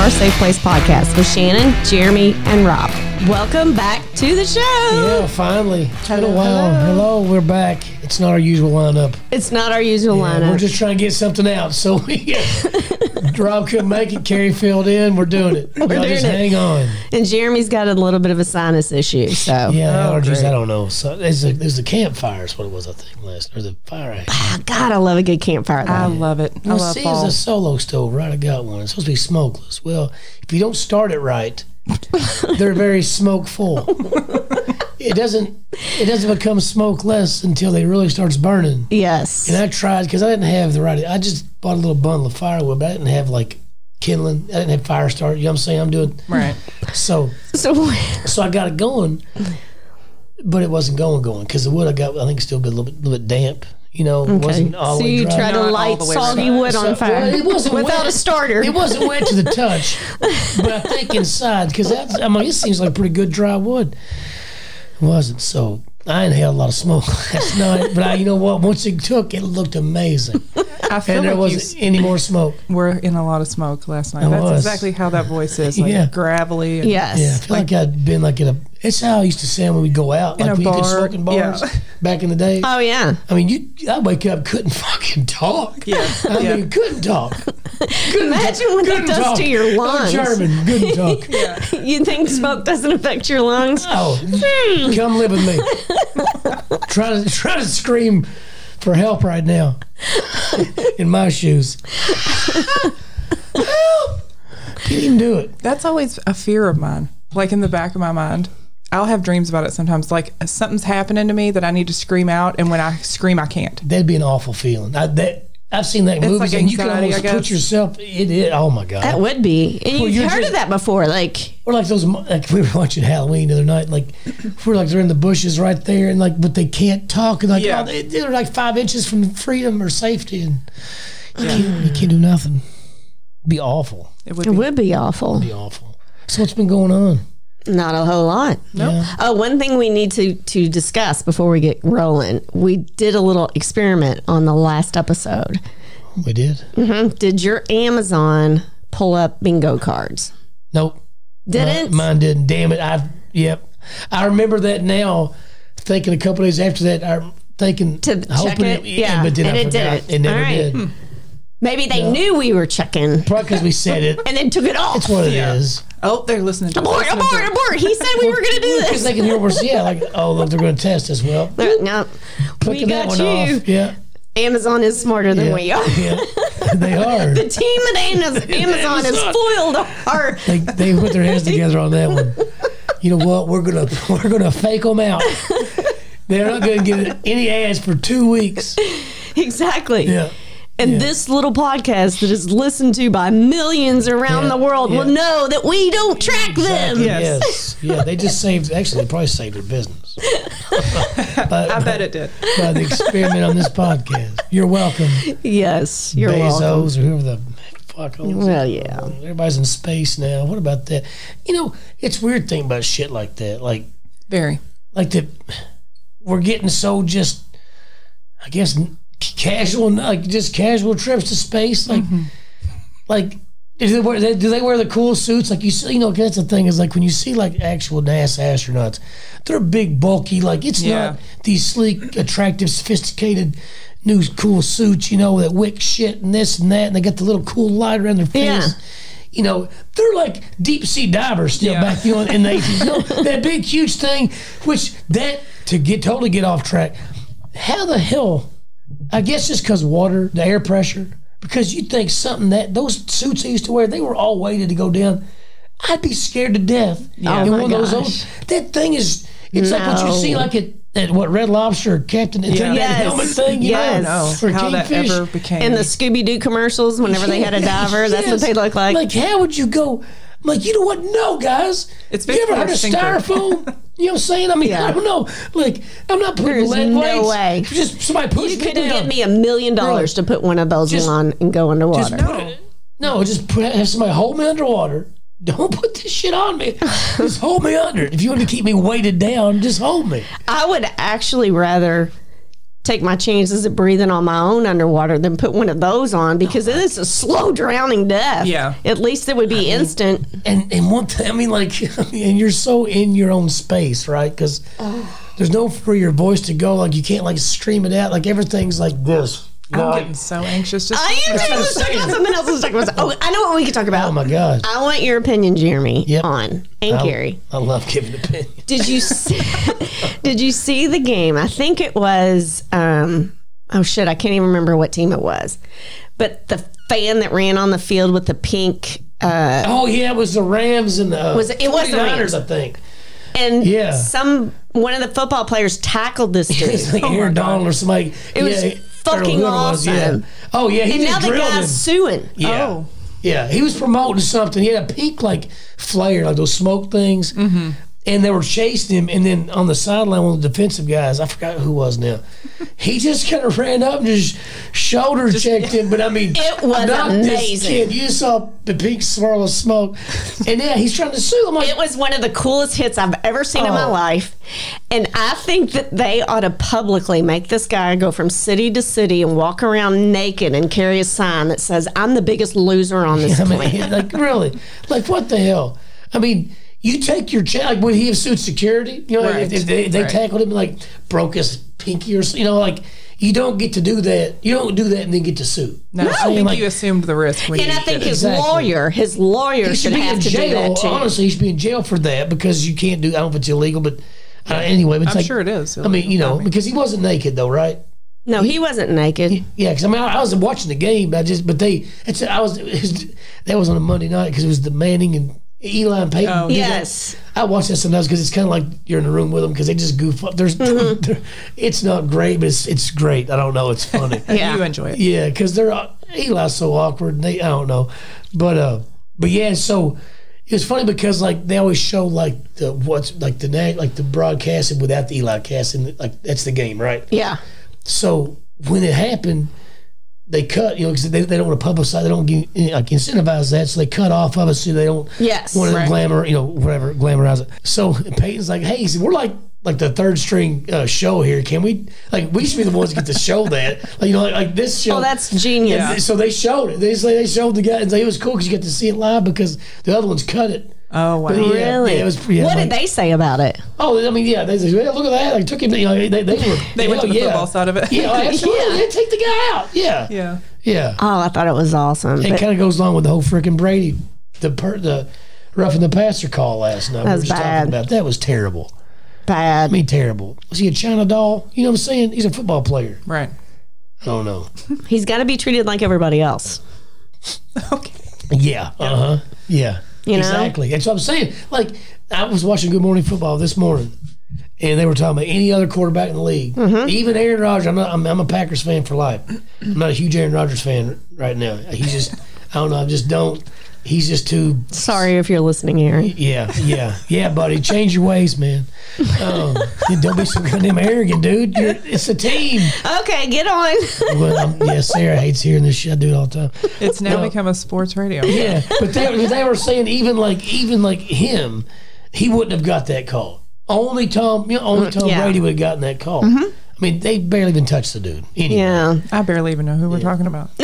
Welcome back to our Safe Place podcast with Shannon, Jeremy, and Rob. Welcome back to the show. Yeah, finally. It's been a while. Hello. we're back. It's not our usual lineup. It's not our usual lineup. we're just trying to get something out. So we, Rob couldn't make it. Carrie filled in. We're doing it. Y'all doing just it. hang on. and Jeremy's got a little bit of a sinus issue. So Yeah, Oh, allergies. great. I don't know. So there's a there's a campfire. Is what it was. I think last or the fire. act. Ah, God, I love a good campfire. Though. I love it. I Well, love see, fall. it's a solo stove, right? I got one. It's supposed to be smokeless. Well, if you don't start it right, they're very smokeful. it doesn't it doesn't become smokeless until they really starts burning. yes. And I tried because I didn't have the right. I just bought a little bundle of firewood, but I didn't have like kindling. I didn't have fire start. You know what I'm saying? I'm doing right. so. so So I got it going, but it wasn't going going because the wood I got I think still been a little bit, little bit damp. You know, okay. wasn't all So the way you dry. try to Not light soggy dry. wood on So- fire well, it wasn't without wet. a starter. It wasn't wet to the touch, but I think inside because that's I mean it seems like pretty good dry wood. Wasn't so. I inhaled a lot of smoke last night, but I, you know what? Once it took, it looked amazing, I feel and there like wasn't any more smoke. We're in a lot of smoke last night. I That's was. exactly how that voice is, like Yeah. gravelly. And yes. Yeah, I feel like, I'd been like in a. It's how I used to sound when we go out, In like a when bar, smoke in bars yeah. back in the day. Oh yeah. I mean, you. I wake up, couldn't fucking talk. Yeah, I yeah. mean, couldn't talk. Couldn't Imagine what that couldn't does talk. to your oh, lungs. I'm German, couldn't talk. You think smoke doesn't affect your lungs? Oh, come live with me. Try to try to scream for help right now. In my shoes. help! Can't even do it. That's always a fear of mine. Like in the back of my mind, I'll have dreams about it sometimes. Like something's happening to me that I need to scream out, and when I scream, I can't. That'd be an awful feeling. I, that I've seen that in movies, like and you can anxiety, almost put guess. yourself. It is. Oh my god. That would be. And you've you're heard just- of that before. Like Or like those, like we were watching Halloween the other night. Like we're like they're in the bushes right there, and like but they can't talk, and like Yeah. oh, they, they're like five inches from freedom or safety, and you, can't, you can't do nothing. be awful. It would it be. would be awful. Be awful. So what's been going on? Not a whole lot. Yeah. Oh, one thing we need to to discuss before we get rolling. We did a little experiment on the last episode. We did. Mm-hmm. Did your Amazon pull up bingo cards? Nope. Didn't? Mine, mine didn't. Damn it. I yep. I remember that now. Thinking a couple days after that, I'm thinking To check hoping it? Yeah, but then and I it forgot. didn't. It never All right. did. Hmm. Maybe they knew we were checking Probably because we said it. and then took it off. That's what it is. Oh, they're listening to abort, listening to- abort, abort. He said we were going to do this. Because they can hear what we're yeah, like oh look, they're going to test us. Well, No, we clicking that got one you. off. Yeah, Amazon is smarter than yeah, we are. yeah. they are. The team at Amaz- Amazon has Amazon. foiled our. They they put their heads together on that one. You know what? We're gonna we're gonna fake them out. They're not gonna get any ads for two weeks. Exactly. Yeah. And Yeah. this little podcast that is listened to by millions around Yeah, the world will know that we don't track them. Yes. Yes. Yeah. They just saved. Actually, they probably saved their business. But, I bet it did. by the experiment on this podcast. You're welcome, Yes, you're Bezos welcome. or whoever the fuck owns Well, it. yeah. Everybody's in space now. What about that? You know, it's weird thing about shit like that. Like Very. like that, we're getting so just I guess casual like just casual trips to space like mm-hmm. like do they, wear, they, do they wear the cool suits like you see you know that's the thing is like when you see like actual NASA astronauts they're big bulky like it's Yeah. not these sleek attractive sophisticated new cool suits you know that wick shit and this and that and they got the little cool light around their face Yeah. you know, they're like deep sea divers still Yeah. back you know, in the 80s. You know, that big, huge thing, which that, to get totally get off track, how the hell, I guess just because water, the air pressure, because you think something that, those suits he used to wear, they were all weighted to go down. I'd be scared to death. Oh in my one of those gosh. old, that thing is, it's like what you see like at, at what, Red Lobster, Captain, it's Yeah. like that Yes. helmet thing, you Yes. know, I don't or how that Kingfish. ever became. In the Scooby Doo commercials, whenever they had a diver, that's what they look like. Like, how would you go? I'm like, you know what? No, guys. It's you ever heard of styrofoam? you know what I'm saying? I mean, Yeah. I don't know. Like, I'm not putting There's lead no weights. way. Just somebody push you me couldn't down. get me a million dollars to put one of those Just- on and go just underwater. put it. No, just put, have somebody hold me underwater. Don't put this shit on me. Just hold me under. If you want to keep me weighted down, just hold me. I would actually rather take my chances of breathing on my own underwater than put one of those on because it is a slow drowning death. Yeah. At least it would be instant. And and one thing, I mean, like, I mean, and you're so in your own space, right? Because there's no for your voice to go. Like, you can't like stream it out. Like everything's like this. You I'm like- getting so anxious. Just I am what I'm let's talk about something else. Let's talk about. Oh, I know what we could talk about. oh my god. I want your opinion, Jeremy, Yep. on and I- Gary. I love giving opinions. Did you see, did you see the game? I think it was um oh shit, I can't even remember what team it was. But the fan that ran on the field with the pink uh Oh yeah, it was the Rams and the Was it- it was the 49ers, Rams. I think. and Yeah. some one of the football players tackled this It's dude. like Aaron Donald or somebody. It was yeah, fucking or whoever it was, yeah. awesome. Oh yeah, he and now just the drilled him. guy's suing. Yeah. Oh. Yeah, he was promoting something. He had a pink like flare, like those smoke things. Mm-hmm. And they were chasing him. And then on the sideline, one of the defensive guys, I forgot who was now, he just kind of ran up and just shoulder checked him. But I mean, It was amazing. kid. You saw the pink swirl of smoke. And yeah, he's trying to sue him. Like, It was one of the coolest hits I've ever seen in my Oh. life. And I think that they ought to publicly make this guy go from city to city and walk around naked and carry a sign that says, I'm the biggest loser on this I planet. mean, like really, like what the hell? I mean, you take your chance. Like when he have sued security, you know, Right. if they, they Right. tackled him and like broke his pinky or you know, like you don't get to do that. You don't do that and then get to sue. no, You I think Like, you assumed the risk when And I think his Exactly. lawyer, his lawyer he should should be have in to do jail. that too. Honestly, he should be in jail for that because you can't do. I don't know if it's illegal, but uh, anyway, but it's I'm like, sure it is. I mean, you know, because he wasn't naked though, right? No, he wasn't naked. Yeah, because I mean, I, I was watching the game. I just, but they, it's, I was, it was that was on a Monday night because it was the Manning and Eli and Peyton. Oh, did that. Yes. I watch that sometimes because it's kind of like you're in the room with them because they just goof up. There's, Mm-hmm. it's not great, but it's it's great. I don't know, it's funny. Yeah. You enjoy it. yeah, because they're uh, Eli's so awkward. And they, I don't know, but uh, but yeah. So it's funny because like they always show like the what's like the na- like the broadcasting without the Eli casting. Like that's the game, right? Yeah. So when it happened, they cut, you know, because they, they don't want to publicize, they don't give, like incentivize that, so they cut off of it so they don't Yes. want to Right. glamour, you know, whatever, glamorize it. So Peyton's like, hey, said, we're like like the third string uh, show here. Can we like we should be the ones to get to show that, like you know, like, like this show. Oh, that's genius. So they showed it. They say they showed the guy, and it was cool because you get to see it live because the other ones cut it. Oh wow. Yeah, Really? yeah, it was. Yeah, what like- did they say about it? Oh, I mean, yeah, they said, "Hey, look at that! Like, took him. You know, they, they were. They went to the yeah. football side of it. Yeah, absolutely. Yeah. Yeah. take the guy out. Yeah, Yeah. yeah. Oh, I thought it was awesome. It kind of goes along with the whole freaking Brady, the per, the roughing the passer call last night. we were was just bad. talking about that was terrible. bad. I mean, terrible. Was he a China doll? You know what I'm saying? He's a football player. Right. I don't know. He's got to be treated like everybody else. Okay. Yeah. Uh huh. Yeah. You know? exactly. That's what I'm saying. Like I was watching Good Morning Football this morning, and they were talking about any other quarterback in the league, Mm-hmm. even Aaron Rodgers. I'm not. I'm, I'm a Packers fan for life. I'm not a huge Aaron Rodgers fan right now. He's just. I don't know. I just don't. He's just too. Sorry if you're listening, Aaron. Yeah, yeah, yeah, buddy. Change your ways, man. Um, don't be so goddamn arrogant, dude. You're, it's a team. Okay, get on. Well, um, yeah, Sarah hates hearing this shit. I do it all the time. It's now No. become a sports radio. Yeah, but they, they were saying even like even like him, he wouldn't have got that call. Only Tom, you know, only Tom yeah. Brady would have gotten that call. I mean, they barely even touched the dude. Anyway, Yeah. I barely even know who we're talking about.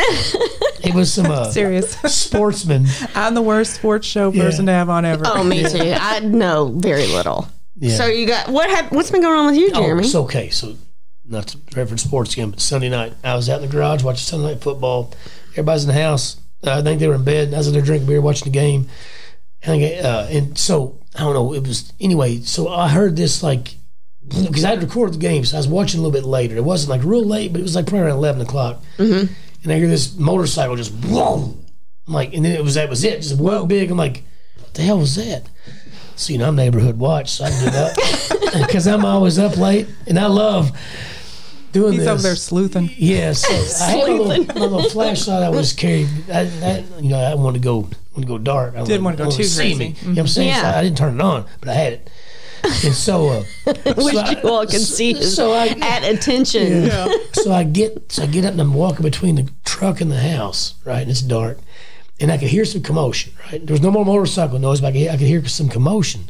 it was some uh, Serious. sportsman. I'm the worst sports show person to have on ever. Oh, me too. I know very little. Yeah. So you got what? Hap- what's been going on with you, Oh, Jeremy? it's okay. So, not to reference sports again, but Sunday night, I was out in the garage watching Sunday night football. Everybody's in the house. Uh, I think they were in bed. I was in there drinking beer, watching the game. And, I uh, and so, I don't know, it was, anyway, so I heard this like, because I had recorded the game, so I was watching a little bit later. It wasn't like real late, but it was like probably around 11 o'clock. Mm-hmm. And I hear this motorcycle just, whoa. I'm like, and then it was, that was it. Just one big, I'm like, what the hell was that? So, you know, I'm neighborhood watch, so I get up because I'm always up late and I love doing He's this. over there sleuthing. Yeah, so I had a little, my little flashlight I was carrying. I, I, you know, I wanted to go, want to go dark. I Didn't want to go wanted too see crazy. me. You know what I'm mm-hmm. saying? So Yeah. I didn't turn it on, but I had it. And so, uh, Wish so I- you all could see his so I- at attention. so I get so I get up and I'm walking between the truck and the house, right? And it's dark, and I could hear some commotion, right? There was no more motorcycle noise, but I could hear, I could hear some commotion.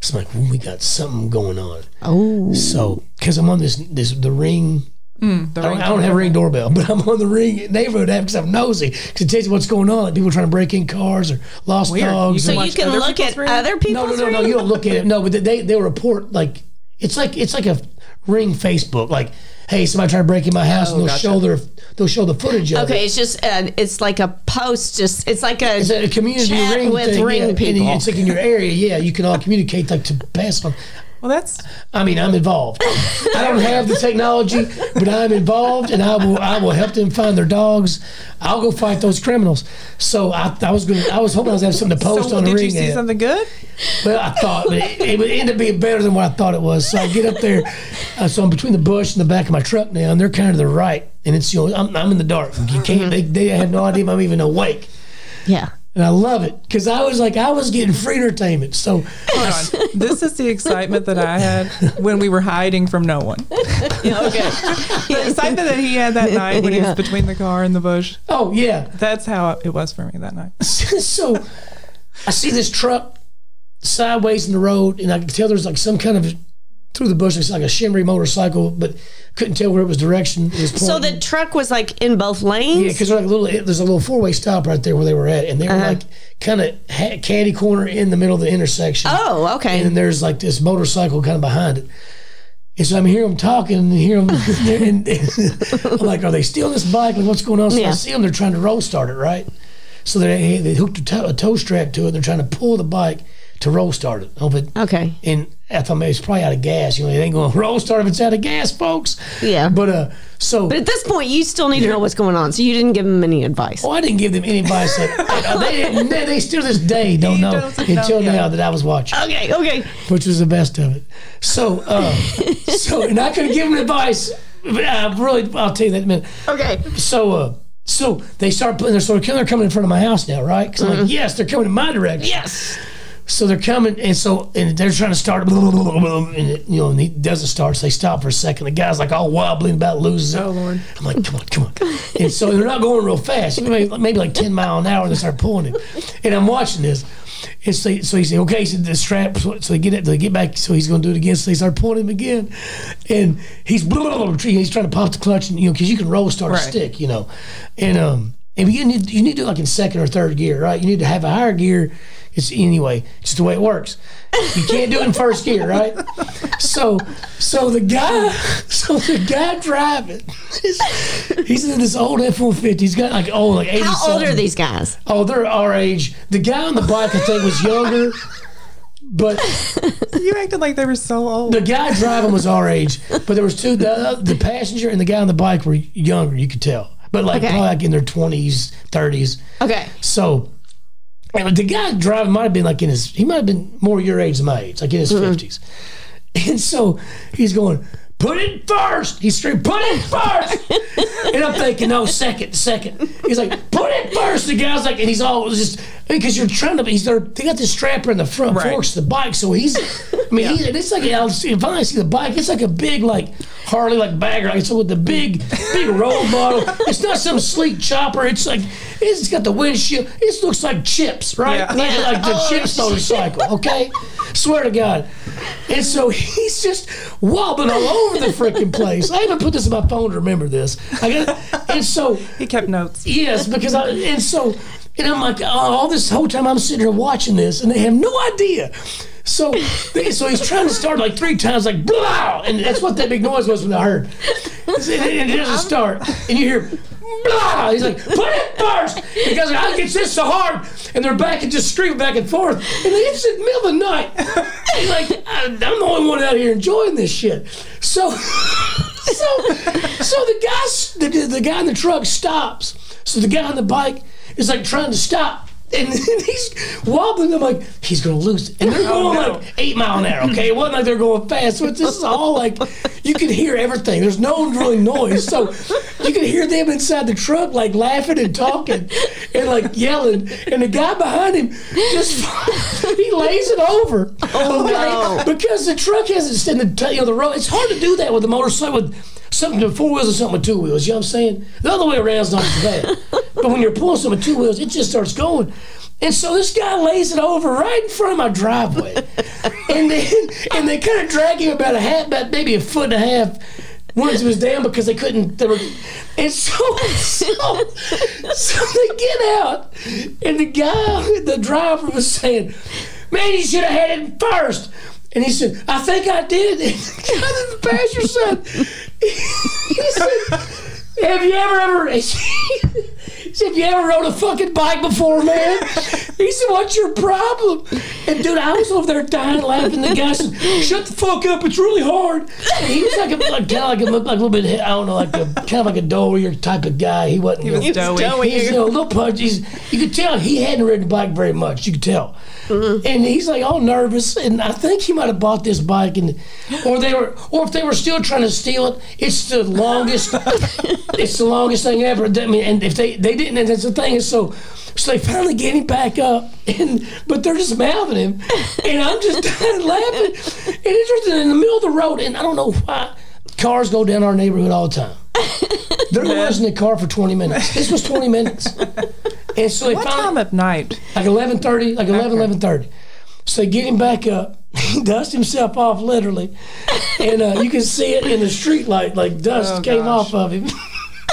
So I'm like, "Ooh, we got something going on. Oh, So because I'm on this this the ring Mm, The I don't, I don't have a ring doorbell, but I'm on the ring neighborhood app because I'm nosy. Because it tells you what's going on. Like people trying to break in cars or lost Weird. dogs. You or- So you can look at ring? other no, people's no, no, no. ring? You don't look at it. No, but they they report like it's like it's like a ring Facebook. Like, hey, somebody tried to break in my house, and they'll gotcha. show their they'll show the footage of Okay, it. it's just uh, it's like a post. Just it's like a, It's a community chat ring with thing, ring yeah, people. it's like in your area. Yeah, you can all communicate like to pass on. Well, that's I mean, I'm involved. I don't have the technology, but I'm involved, and I will. I will help them find their dogs. I'll go fight those criminals. So I, I was going. I was hoping I was having something to post so. on the Did ring. you see ad. something good? Well, I thought, but it, it would end up being better than what I thought it was. So I get up there. Uh, so I'm between the bush and the back of my truck now, and they're kind of to the right, and it's you know I'm, I'm in the dark. You can't. They, they have no idea I'm even awake. yeah. And I love it because I was like, I was getting free entertainment. So Hold on. This is the excitement that I had when we were hiding from no one. Yeah, okay. The excitement that he had that night when he was between the car and the bush. Oh yeah. That's how it was for me that night. so I see this truck sideways in the road, and I can tell there's like some kind of through the bush. It's like a shimmery motorcycle, but couldn't tell where it was direction. It was So the truck was like in both lanes. yeah, because there's like a little there's a little four way stop right there where they were at, and they were uh-huh. like kind of ha- caddy corner in the middle of the intersection. oh, okay. and then there's like this motorcycle kind of behind it. And so I'm hearing them talking and hear them. and, and I'm like, are they stealing this bike? Like, what's going on? So I see them. They're trying to roll start it, right? So they they hooked a toe, a toe strap to it. They're trying to pull the bike to roll start it. Oh, but okay. and I thought maybe it's probably out of gas. You know, it ain't going to roll start if it's out of gas, folks. Yeah. But uh, so But at this point, you still need to know what's going on. So you didn't give them any advice. Oh, I didn't give them any advice. That, uh, they, didn't, they, they still this day don't know until now that I was watching. Okay, okay. which was the best of it. So, uh, so, and I could have given them advice. But I really, I'll tell you that in a minute. Okay. So, uh, so they start putting their sort of they're coming in front of my house now, right? Because I'm like, yes, they're coming in my direction. Yes. So they're coming, and so and they're trying to start, and it, you know, and he doesn't start. So they stop for a second. The guy's like all wobbling about loses it. Oh, Lord. I'm like, come on, come on. And so they're not going real fast, maybe, maybe like 10 mile an hour, and they start pulling him. And I'm watching this. And so, so he said, okay, so the strap, so they get it, they get back, so he's going to do it again. So they start pulling him again. And he's, he's trying to pop the clutch, and, you know, because you can roll start Right. a stick, you know. And, um, and you need, you need to do it like in second or third gear, right? You need to have a higher gear. It's anyway, it's just the way it works. You can't do it in first gear, right? So, so the guy, so the guy driving, he's, he's in this old F one fifty. He's got like oh, like eighty. How old are these guys? Oh, they're our age. The guy on the bike, I think, was younger, but You acted like they were so old. the guy driving was our age. But there was two. The, the passenger and the guy on the bike were younger. You could tell, but like Okay. probably like in their twenties, thirties. Okay. So, and the guy driving might have been like in his, he might have been more your age than my age, like in his mm-hmm. 50s. And so he's going, put it first. He's screaming, put it first. and I'm thinking, no, second, second. He's like, put it first. The guy's like, and he's all just, because you're trying to, he's there, they got this strapper in the front Right. forks the bike. So he's, I mean, he, it's like, I'll see, if I see the bike, it's like a big, like, Harley, like bagger, like, so with the big, big roll bottle. It's not some sleek chopper. It's like, it's got the windshield. It looks like chips, right? Yeah. Like, like the Oh, chips motorcycle, okay? Swear to God. And so he's just wobbling all over the freaking place. I even put this in my phone to remember this. I got, and so He kept notes. Yes, because I and so and I'm like, oh, all this whole time I'm sitting here watching this, and they have no idea. So, so he's trying to start like three times, like blah, and that's what that big noise was when I heard. And it, doesn't start, and you hear blah. He's like, put it first. Like, I get this so hard, and they're back and just screaming back and forth, and it's in the middle of the night. He's like, I'm the only one out here enjoying this shit. So. So, so the guy, the, the guy in the truck stops. So the guy on the bike is like trying to stop. And, he's wobbling. I'm like, he's gonna lose it. And they're oh, going no. like eight mile an hour. Okay, it wasn't like they're going fast. It's, this is all like you can hear everything. There's no really noise, so you can hear them inside the truck like laughing and talking and like yelling. And the guy behind him just he lays it over. Oh, no. Because the truck hasn't stood the you know the road. It's hard to do that with a motorcycle with something with four wheels and something with two wheels. You know what I'm saying? The other way around is not as bad. but when you're pulling something with two wheels, it just starts going. And so this guy lays it over right in front of my driveway, and then and they kind of drag him about a half, about maybe a foot and a half once it was down because they couldn't. They were, and so so so they get out, and the guy, the driver, was saying, "Man, you should have had it first. And he said, "I think I did." And the passenger said, "He said, have you ever ever?" He said, "Have you ever rode a fucking bike before, man?" He said, "What's your problem?" And dude, I was over there dying laughing. The guy said, "Shut the fuck up! It's really hard." And he was like a like, kind of like a, like a little bit I don't know like a kind of like a doughier type of guy. He wasn't. He was you know, doughy. He's you know, a little punch. He's, you could tell he hadn't ridden a bike very much. You could tell. Mm-hmm. And he's like all nervous, and I think he might have bought this bike, and or they were, or if they were still trying to steal it, it's the longest, it's the longest thing ever. I mean, and if they they didn't, and that's the thing is so. So they finally get him back up, and but they're just mouthing him, and I'm just dying laughing, and it's just in the middle of the road, and I don't know why cars go down our neighborhood all the time. They're was in the car for 20 minutes. This was 20 minutes. And so they What finally, time at night? like 11.30, like 11, 11.30. So they get him back up. He dusts himself off literally. And uh, you can see it in the street light, like dust Oh, came gosh. off of him.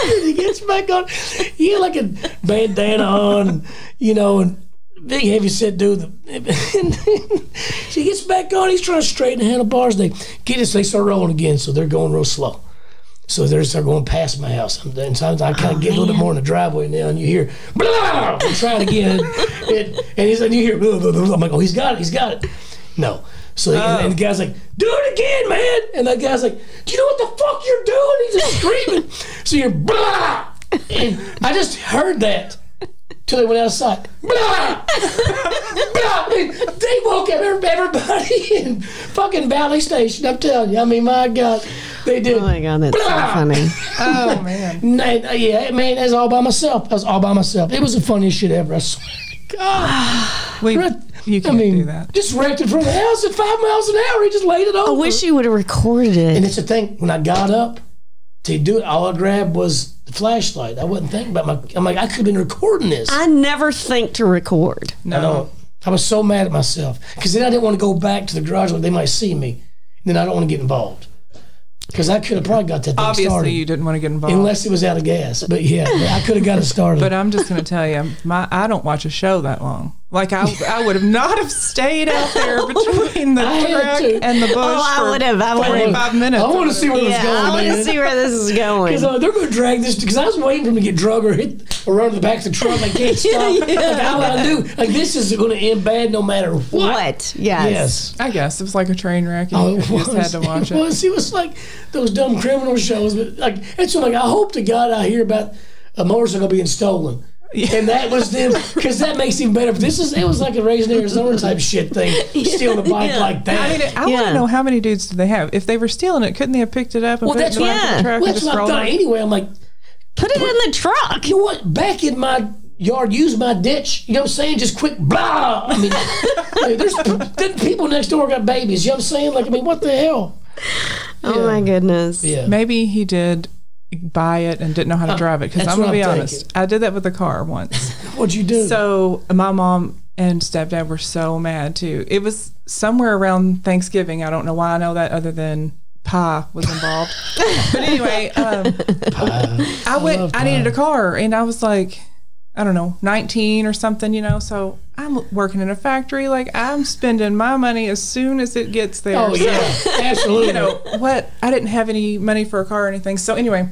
And he gets back on. He had like a bandana on, you know, and big heavy set dude. And so he gets back on. He's trying to straighten the handlebars. They get us. They start rolling again. So they're going real slow. So they start going past my house. And sometimes I kind of get a little bit oh, more in the driveway now, and you hear, blah, and try it again. and, and he's like, you hear, blah, blah, blah. I'm like, oh, he's got it, he's got it. No. So they, and, and the oh. guy's like, do it again, man. And that guy's like, do you know what the fuck you're doing? He's just screaming. so you're, blah. And I just heard that till they went outside. Blah! Blah! And they woke up everybody in fucking Valley Station. I'm telling you. I mean, my God, they did. Oh my god, that's so funny. Oh man. Nah, uh, yeah, man, that's all by myself. I was all by myself. It was the funniest shit ever. I swear to God. We, Right. you I can't mean, do that. just wrecked it from the house at five miles an hour. He just laid it over. I wish you would have recorded it. and it's the thing, when I got up to do it, all I grabbed was the flashlight. I wasn't thinking about my. I'm like, I could have been recording this. I never think to record. I No. don't. I was so mad at myself because then I didn't want to go back to the garage where they might see me. And then I don't want to get involved because I could have probably got that thing Obviously, started you didn't want to get involved. unless it was out of gas. But yeah, I could have got it started. but I'm just going to tell you, my I don't watch a show that long. Like I, I would have not have stayed out there between the I truck and the bush Oh, I for would have. I would have. 45 minutes. I want to see where this is going. I want man. to see where this is going. Because uh, they're going to drag this because I was waiting for them to get drug or hit or run to the back of the truck. I can't stop. Like, how would I do? Like this is going to end bad no matter what. What? Yes. Yes. I guess it was like a train wreck. And Oh, you it just was. had to watch it it. was. It was like those dumb criminal shows. But like, it's like, I hope to God I hear about a motorcycle being stolen. And that was them because that makes it even better. But this is it was like a raising Arizona type shit thing, stealing a bike Yeah. like that. I mean, I want to know how many dudes did they have? If they were stealing it, couldn't they have picked it up and well, put that's it in the yeah. the truck well, that's just what I thought it? anyway. I'm like, Put it in the truck. you know what? Back in my yard, use my ditch. You know what I'm saying? Just quick, blah. I mean, I mean, there's then people next door got babies. You know what I'm saying? Like, I mean, what the hell? Oh my goodness. Yeah. Maybe he did buy it and didn't know how to drive it. Because I'm gonna be I'm honest, thinking. I did that with a car once. What'd you do? So my mom and stepdad were so mad too. It was somewhere around Thanksgiving. I don't know why I know that other than pie was involved. but anyway, um, I went. love I, needed a car, and I was like, I don't know, 19 or something, you know. So I'm working in a factory. Like I'm spending my money as soon as it gets there. oh So, yeah, absolutely. you know what? I didn't have any money for a car or anything. So anyway,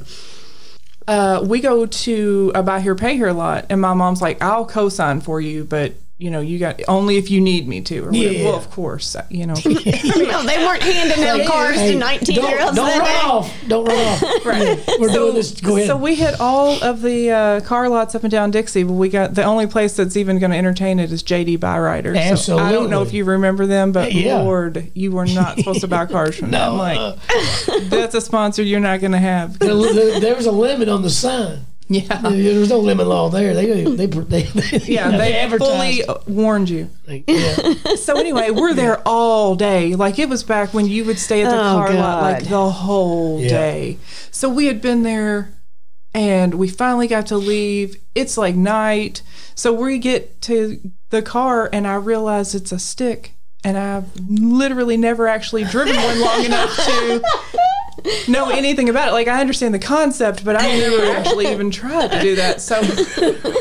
uh, we go to a buy here, pay here lot, and my mom's like, "I'll co-sign for you, but you know, you got only if you need me to." Or. Yeah. Well, of course, uh, you know. No, they weren't handing out cars Hey, to 19 year olds. Don't that run off. Don't run off. Right. We're doing this. Go ahead. So we hit all of the uh, car lots up and down Dixie, but we got the only place that's even going to entertain it is JD Byrider. So I don't know if you remember them, but Yeah. Lord, you were not supposed to buy cars from them. no, Like uh, that's a sponsor you're not going to have. there, there, there was a limit on the sign. Yeah. There was no lemon law there. They they they, they Yeah, they, advertised. fully warned you. Like, yeah. So anyway, we're there all day. Like it was back when you would stay at the Oh, car lot like the whole Yeah. day. So we had been there and we finally got to leave. It's like night. So we get to the car and I realize it's a stick. And I've literally never actually driven one long enough to know anything about it. Like I understand the concept, but I never actually even tried to do that. So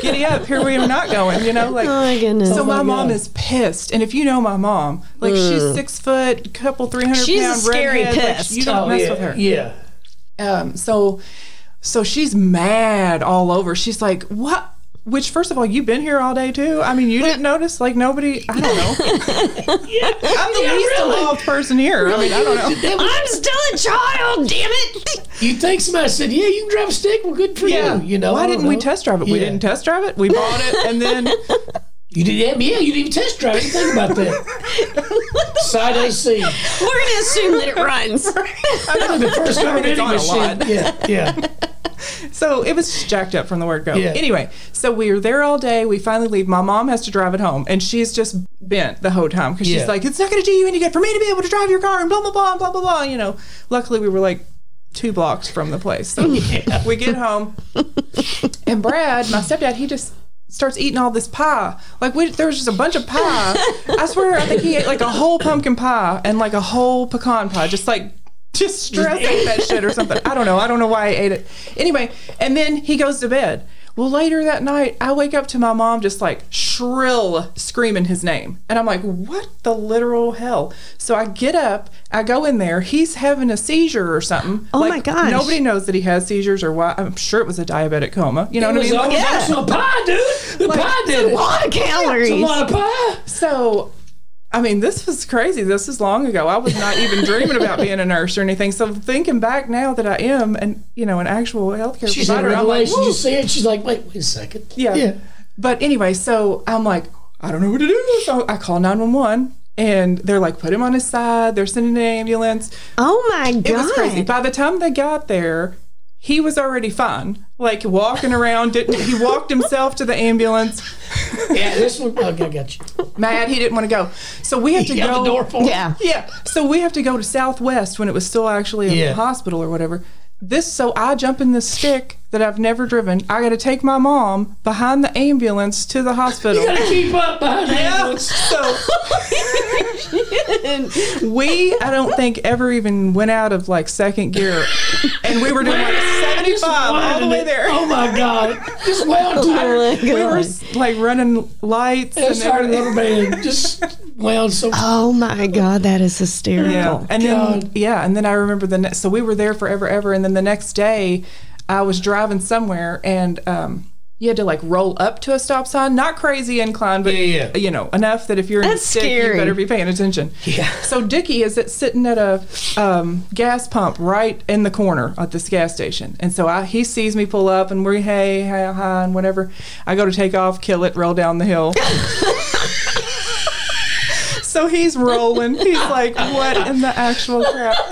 giddy up, here we are not going. You know, like Oh my goodness. So my my mom is pissed, and if you know my mom, like she's six foot, couple three hundred She's a pound, scary redhead, like, pissed. you don't Oh, mess yeah, with her. Yeah. Um, so, so she's mad all over. She's like, "What?" Which, first of all, you've been here all day too. I mean, you didn't notice? Like nobody. I don't know. I'm the least involved person here. I mean, I don't know. I'm still a child, damn it. You think somebody said, "Yeah, you can drive a stick. Well, good for Yeah. you." You know. Why don't didn't we test drive it? We didn't test drive it. We bought it, and then You did. Yeah, yeah, you didn't even test drive it. Think about that. Side AC. We're gonna assume that it runs. the first time it's vending on a machine. lot. Yeah, yeah. So it was jacked up from the word go. Yeah. Anyway, so we were there all day. We finally leave. My mom has to drive it home, and she's just bent the whole time because Yeah. she's like, "It's not going to do you any good for me to be able to drive your car," and blah blah blah blah blah blah. You know. Luckily, we were like two blocks from the place. So we get home, and Brad, my stepdad, he just starts eating all this pie. Like we, there was just a bunch of pie. I swear, I think he ate like a whole pumpkin pie and like a whole pecan pie, just like. Just stress ate that shit or something. I don't know. I don't know why I ate it. Anyway, and then he goes to bed. Well, later that night, I wake up to my mom just like shrill screaming his name. And I'm like, what the literal hell? So I get up, I go in there. He's having a seizure or something. Oh Like, my gosh. Nobody knows that he has seizures or why. I'm sure it was a diabetic coma. You know It what I was mean? Like, Yeah. some pie, dude. The pie did it. A lot of calories. It's a lot of pie. So, I mean, this was crazy. This is long ago. I was not even dreaming about being a nurse or anything. So thinking back now that I am, and you know, an actual healthcare She's in provider, I'm like, Revelation. "Woo." you see it? She's like, wait, wait a second. yeah. Yeah. But anyway, so I'm like, I don't know what to do. So I call 911. And they're like, put him on his side. They're sending an ambulance. Oh my god. It was crazy. By the time they got there, he was already fine. Like walking around, didn't he walked himself to the ambulance. Yeah, this one. Okay, I got you. Mad, he didn't want to go. So we had to You got go. the door for him? Yeah. Yeah. So we have to go to Southwest when it was still actually a Yeah. hospital or whatever. This so I jump in this stick that I've never driven. I got to take my mom behind the ambulance to the hospital. You gotta keep up behind the Yeah. ambulance. So we, I don't think, ever even went out of like second gear, and we were doing like 75 all the way there. Oh my god. Just wound Oh tired. my We were like running lights and It's hard everything. rubber band. Just wound so. Oh my god, that is hysterical. Yeah, and God. then yeah, and then I remember the ne- so we were there forever, ever, and then the next day, I was driving somewhere, and um, you had to like roll up to a stop sign, not crazy incline, but Yeah, yeah. you know enough that if you're in That's the stick, scary. you better be paying attention. Yeah. So Dickie is at, sitting at a um, gas pump right in the corner at this gas station, and so I, he sees me pull up, and we're hey, hi, hi, and whatever. I go to take off, kill it, roll down the hill. So he's rolling. He's like, "What in the actual crap?"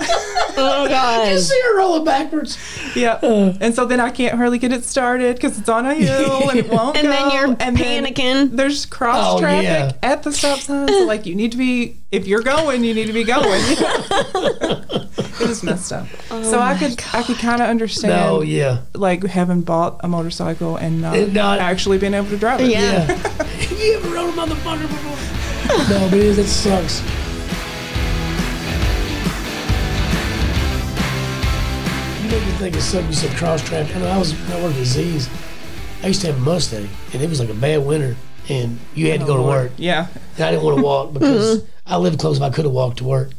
Oh god. You see her rolling backwards. Yeah. Uh. and so then I can't hardly get it started because it's on a hill and it won't And go. then you're and then panicking. there's cross Oh, traffic yeah. at the stop sign. So like you need to be if you're going, you need to be going. it is messed up. Oh so I could I could kind of understand No, yeah. like having bought a motorcycle and not, And not- actually being able to drive it. Yeah. Yeah. you ever rode a motherfucker before? no, but it, it sucks. Think of something you said cross traffic. I know I was I worked at Z's. I used to have a Mustang, and it was like a bad winter, and you had to go to work. Yeah. And I didn't want to walk because I lived close. I could have walked to work,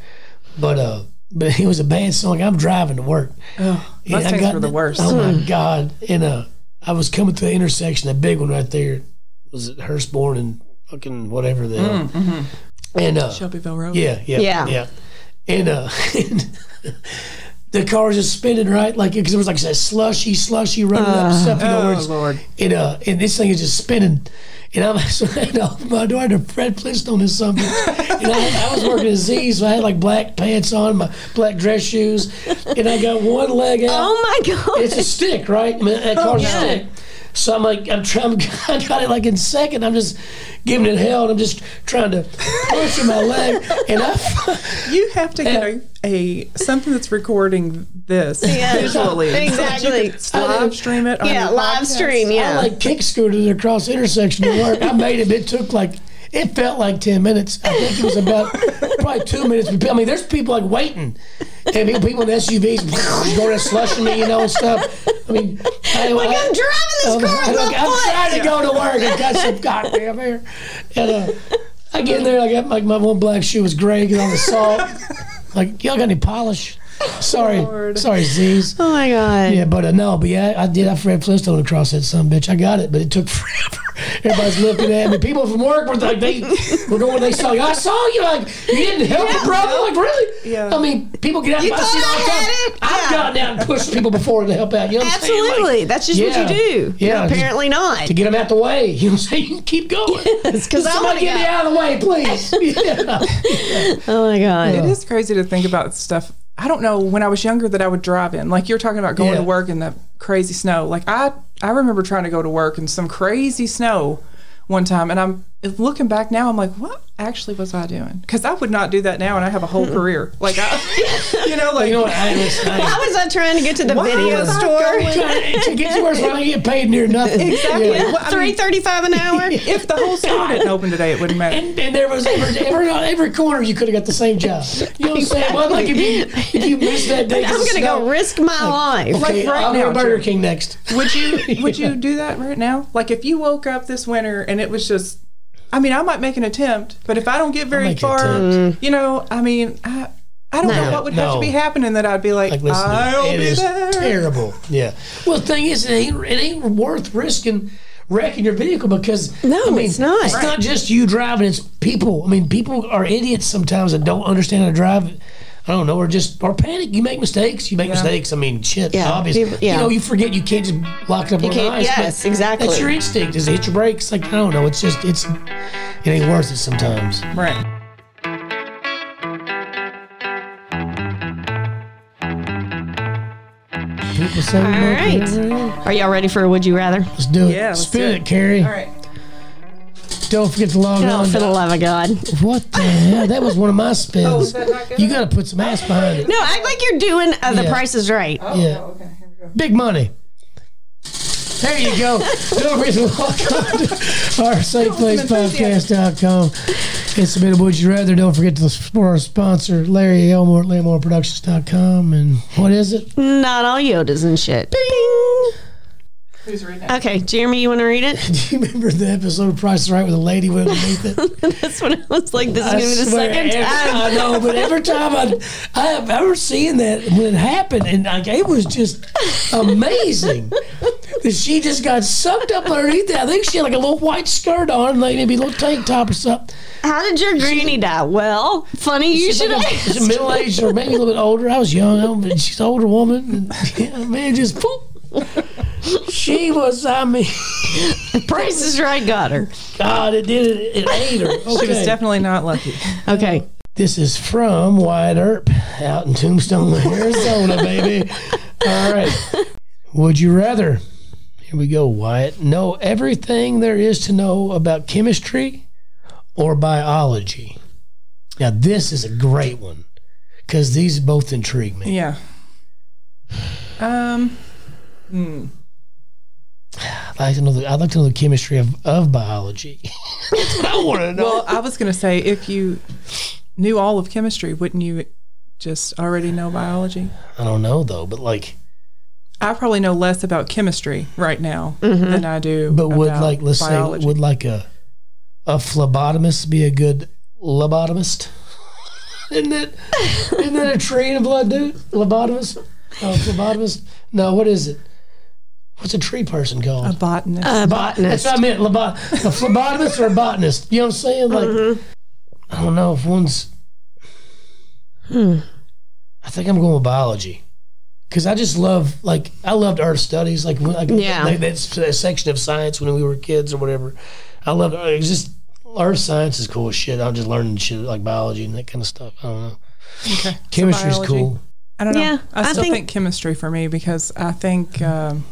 but uh, but it was a bad song. I'm driving to work. Oh, And I Mustangs got were the worst. Oh my god! And uh, I was coming to the intersection, that big one right there. Was it Hurstbourne and fucking whatever the hell? And uh, Shelbyville Road. yeah, yeah, Yeah. yeah. And uh, the car was just spinning right, like because it was like that slushy, slushy running up stuff. You know, where Oh it's, Lord. and uh, and this thing is just spinning. And I'm so I to open my door. I had Fred Flintstone or something. and I, I was working at Z, so I had like black pants on, my black dress shoes, and I got one leg out. Oh my god. It's a stick, right? I mean, that car's yeah. a stick. So I'm like, I'm trying. I got it like in second. I'm just giving it hell, and I'm just trying to push in my leg, and I. You have to get a, a something that's recording this Yeah, visually. so you exactly. can live stream it. On yeah, live podcast. stream. I Yeah. like kick scooted across the intersection to work. I made it. It took like it felt like ten minutes. I think it was about probably two minutes. I mean, there's people like waiting, and people, in SUVs going and slushing me, you know, and stuff. I mean, I, Like I, I'm driving this I'm, car I'm, trying to go to work. I got some goddamn hair. And uh, I get in there, I got like my one black shoe was gray, get on the salt. Like, y'all got any polish? Sorry, Lord. sorry, Z's. Oh my god. Yeah, but uh, no, but yeah, I did. I Fred Flintstone across that some bitch. I got it, but it took forever. Everybody's looking at me. People from work were like, they were going. They saw you. I saw you. Like you didn't help Yeah. the brother. Like really? Yeah. I mean, people get out. You I thought see it all the I had time. it? I've Yeah. gone down and pushed people before to help out. You know what I'm saying? Like, Absolutely. That's just yeah. what you do. Yeah, Apparently not. to get them out the way. You know what I'm saying? Keep going. Yes, 'cause I somebody wanna get me out of the way, please. Yeah. Oh my god. It is crazy to think about stuff. I don't know when I was younger that I would drive in. Like you're talking about going Yeah. to work in the crazy snow. Like I I remember trying to go to work in some crazy snow one time and I'm looking back now I'm like what actually was I doing? Cuz I would not do that now and I have a whole career. Like I you know like you know what? I, listen, I, Why was I trying to get to the Why video was I store? going- to get to where I get paid near nothing. Exactly. Yeah. Well, I Three mean, thirty-five an hour. if the whole store didn't open today, it wouldn't matter. And, and there was every, every, every corner you could have got the same job. You know what I'm saying? Well, like if you if you missed that day, I'm gonna go risk my life. Okay, Like right I'll go now, to Burger King next. Would you would you do that right now? Like if you woke up this winter and it was just I mean, I might make an attempt, but if I don't get very make an far, mm. you know, I mean, I I don't know what would have to be happening that I'd be like, Like, listen, I'll it be is there. terrible. Yeah. Well, the thing is, it ain't, it ain't worth risking wrecking your vehicle because No, I mean, it's not. It's not just you driving; it's people. I mean, people are idiots sometimes that don't understand how to drive. I don't know, or just or panic. You make mistakes. You make mistakes. I mean, shit. Yeah, obvious. people- yeah. You know, you forget you can't just lock it up on can't- ice. yes, exactly. That's your instinct. Is to hit your brakes. Like I don't know. It's just it's it ain't worth it sometimes. Right. People say All right. Are y'all ready for a would you rather? Let's do it. Yeah, let's Spin do it, it. Carrie. All right. Don't forget to log Oh, on. for to- the love of God. What the hell? That was one of my spins. Oh, is that not good? you got to put some ass behind it. No, act like you're doing uh, the Yeah. price is right. Yeah. Oh, okay. Here we go. Big money. There you go. Don't forget to log on to our safeplacepodcast.com and submit a would you rather. Don't forget to support our sponsor, Larry Elmore at LaryMoreProductions.com. And what is it? Not all Yodas and shit. Bing. Who's reading it? Okay, Jeremy, you want to read it? Do you remember the episode of Price is Right where the lady went underneath it? That's what I was like. This is I going to be the swear, second every- time. I know, but every time I, I have ever seen that when it happened, and like it was just amazing that she just got sucked up underneath that. I think she had like a little white skirt on, like maybe a little tank top or something. How did your granny die? Well, funny you She's should like a, ask. she's middle aged or maybe a little bit older. I was young, I but she's an older woman. And, yeah, man, just poof. She was, I mean, Price is right. Got her. God, it did it. It ate her. She was definitely not lucky. Okay. This is from Wyatt Earp out in Tombstone, Arizona, baby. All right. Would you rather, here we go, Wyatt, know everything there is to know about chemistry or biology? Now, this is a great one because these both intrigue me. Yeah. Um. I'd like to know the, I'd like to know the chemistry of, of biology. That's what I want to know. Well, I was going to say if you knew all of chemistry, wouldn't you just already know biology? I don't know, though, but like, I probably know less about chemistry right now mm-hmm. than I do. but would about like, let's biology. say, would like a, a phlebotomist be a good lobotomist? Isn't that isn't that a tree in a blood, dude? Lobotomist? Oh, phlebotomist? No, what is it? What's a tree person called? a botanist? A botanist. That's what I meant. Lobot- a phlebotomist or a botanist? You know what I'm saying? Like, I don't know if one's. Hmm. I think I'm going with biology. Because I just love, like, I loved earth studies. Like, like Yeah. that, that's that section of science when we were kids or whatever. I loved it. was just, earth science is cool as shit. I'm just learning shit like biology and that kind of stuff. I don't know. okay. Chemistry's biology. cool. I don't know. Yeah, I I still think- think, chemistry for me because I think um,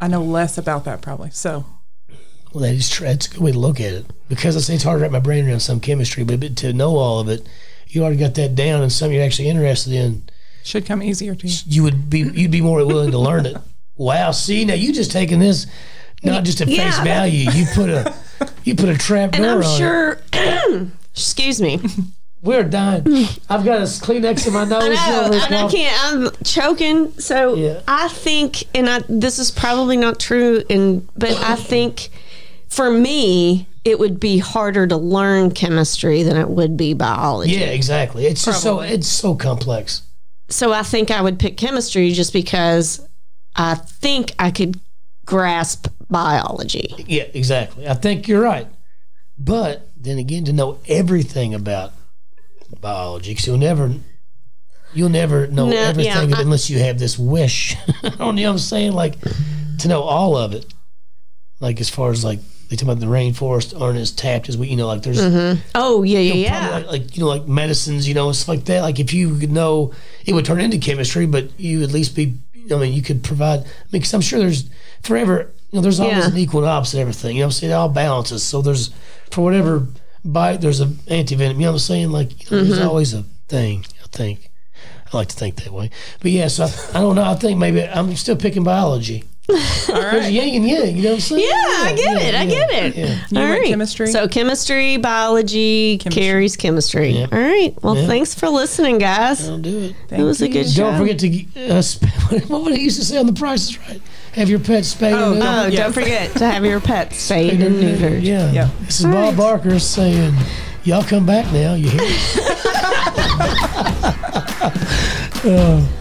I know less about that probably. So Well, that is true. That's a good way to look at it. Because I say it's hard to wrap my brain around some chemistry, but, but to know all of it, you already got that down and something you're actually interested in. should come easier to you. you would be you'd be more willing to learn it. Wow, see now you just taking this not just at Yeah, face value. You put a you put a trap and door I'm on it. sure. excuse me. We're done. I've got a Kleenex in my nose. I know, and I can't. I'm choking. So Yeah. I think, and I, this is probably not true, and but I think for me, it would be harder to learn chemistry than it would be biology. Yeah, exactly. It's just so it's so complex. So I think I would pick chemistry just because I think I could grasp biology. Yeah, exactly. I think you're right. But then again, to know everything about biology, because you'll never, you'll never know No, everything yeah, I- unless you have this wish. I don't know what I'm saying. Like to know all of it. Like as far as like they talk about the rainforest aren't as tapped as we, you know, like there's mm-hmm. Oh yeah, yeah, probably yeah. like, like you know like medicines, you know, stuff like that. Like if you could know, it would turn into chemistry, but you at least be. I mean, you could provide. I mean, because I'm sure there's forever. You know, there's always Yeah. an equal and opposite everything. You know, what I'm saying it all balances. So there's for whatever bite, there's an antivenom. You know what I'm saying? Like you know, there's Mm-hmm. always a thing. I think. I like to think that way. But yeah, so I, I don't know. I think maybe I'm still picking biology. All There's right. yin and yang. You know what I'm saying? Yeah, I get it. I get it. Yeah. You All right. chemistry? So chemistry, biology, Chemistry. carries chemistry. Yeah. All right. Well, Yeah. thanks for listening, guys. I'll do it. Thank It was a you. good show. Don't forget to uh, sp- what would it used to say on the Price is Right? Have your pet spayed Oh, and neutered. Oh, Yeah. don't forget to have your pets spayed and neutered. Yeah. Yeah. This is Bob Barker saying, "Y'all come back now." You hear? Oh.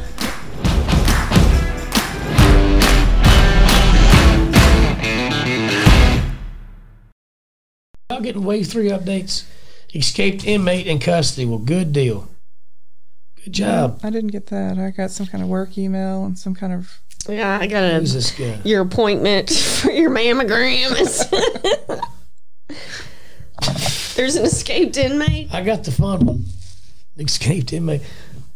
Y'all getting wave three updates. Escaped inmate in custody. Well, good deal. Good job. I didn't get that. I got some kind of work email and some kind of. Yeah, I got Who's a, this guy? your appointment for your mammogram. There's an escaped inmate. I got the fun one. Escaped inmate.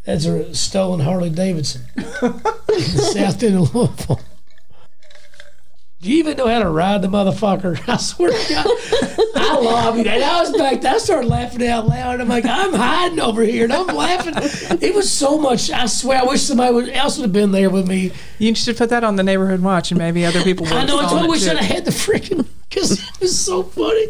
That's a stolen Harley Davidson. in South end of Louisville. Do you even know how to ride the motherfucker? I swear to God. I love it. And I was back there, I started laughing out loud. I'm like, I'm hiding over here and I'm laughing. It was so much. I swear, I wish somebody else would have been there with me. You should put that on the neighborhood watch, and maybe other people will. I know. It's follow what I it wish too. I'd have had the freaking because it was so funny,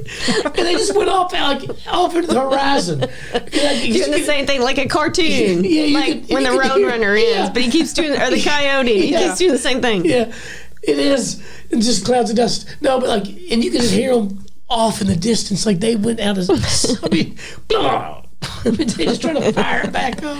and they just went off like off into the horizon. Doing the same thing like a cartoon. Yeah, you like can- when the can hear- Roadrunner yeah. ends, but he keeps doing, or the Coyote, he Yeah. keeps doing the same thing. Yeah, it is. And just clouds of dust. No, but like, and you can just hear them off in the distance, like they went out of. I mean, I mean, they just trying to fire it back up.